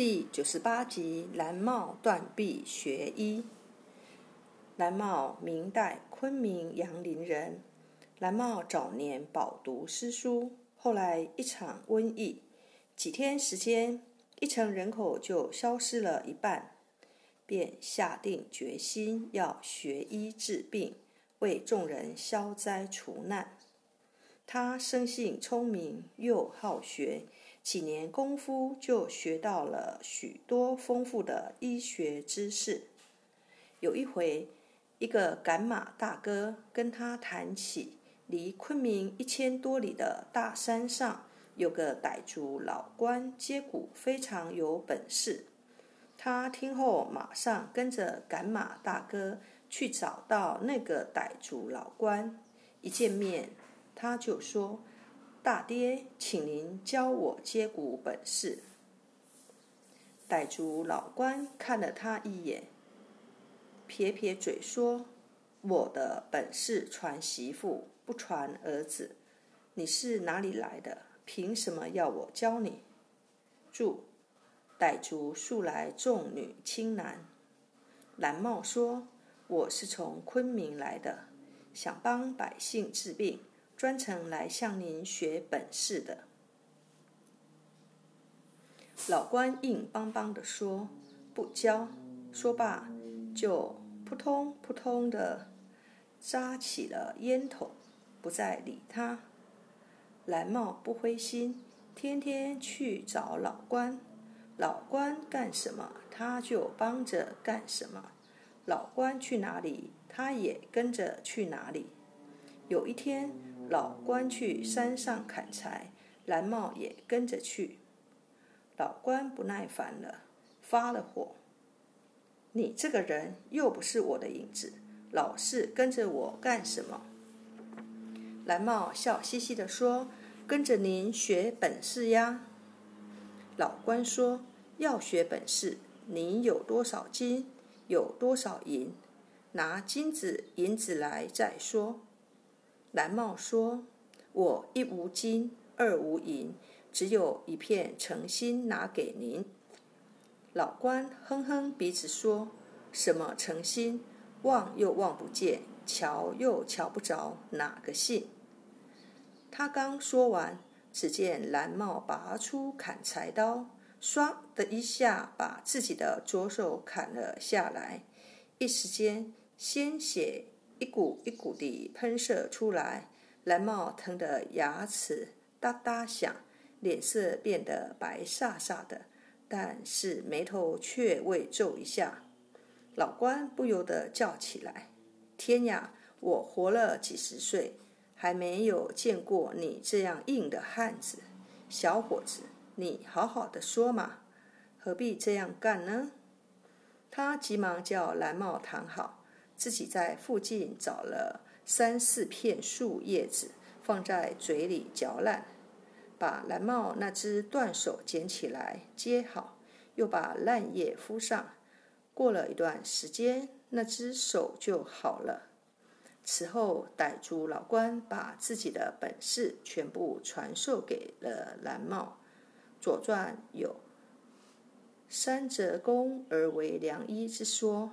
第九十八集：蓝帽断臂学医。蓝帽，明代昆明阳陵人。蓝帽早年饱读诗书，后来一场瘟疫，几天时间，一城人口就消失了一半，便下定决心要学医治病，为众人消灾除难。他生性聪明，又好学。几年功夫就学到了许多丰富的医学知识。有一回，一个赶马大哥跟他谈起，离昆明一千多里的大山上有个傣族老官接骨非常有本事。他听后马上跟着赶马大哥去找到那个傣族老官，一见面他就说。大爹，请您教我接骨本事。傣族老官看了他一眼，撇撇嘴说：“我的本事传媳妇，不传儿子。你是哪里来的？凭什么要我教你？”注：傣族素来重女轻男。蓝帽说：“我是从昆明来的，想帮百姓治病。”专程来向您学本事的，老官硬邦邦地说：“不教。”说罢，就扑通扑通的扎起了烟筒，不再理他。蓝帽不灰心，天天去找老官，老官干什么，他就帮着干什么；老官去哪里，他也跟着去哪里。有一天，老关去山上砍柴，蓝帽也跟着去。老关不耐烦了，发了火：“你这个人又不是我的影子，老是跟着我干什么？”蓝帽笑嘻嘻地说：“跟着您学本事呀。”老关说：“要学本事，您有多少金，有多少银，拿金子银子来再说。”蓝帽说：“我一无金，二无银，只有一片诚心拿给您。”老关哼哼鼻子说：“什么诚心？望又望不见，瞧又瞧不着，哪个信？”他刚说完，只见蓝帽拔出砍柴刀，唰的一下把自己的左手砍了下来，一时间鲜血。一股一股地喷射出来，蓝帽疼得牙齿哒哒响，脸色变得白煞煞的，但是眉头却未皱一下。老关不由得叫起来：“天呀！我活了几十岁，还没有见过你这样硬的汉子！小伙子，你好好的说嘛，何必这样干呢？”他急忙叫蓝帽躺好。自己在附近找了三四片树叶子，放在嘴里嚼烂，把蓝帽那只断手捡起来接好，又把烂叶敷上。过了一段时间，那只手就好了。此后，傣族老官把自己的本事全部传授给了蓝帽。《左传》有“三折弓而为良医”之说。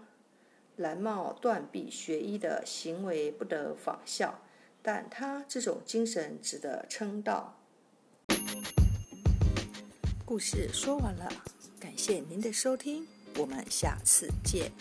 蓝帽断臂学医的行为不得仿效，但他这种精神值得称道。故事说完了，感谢您的收听，我们下次见。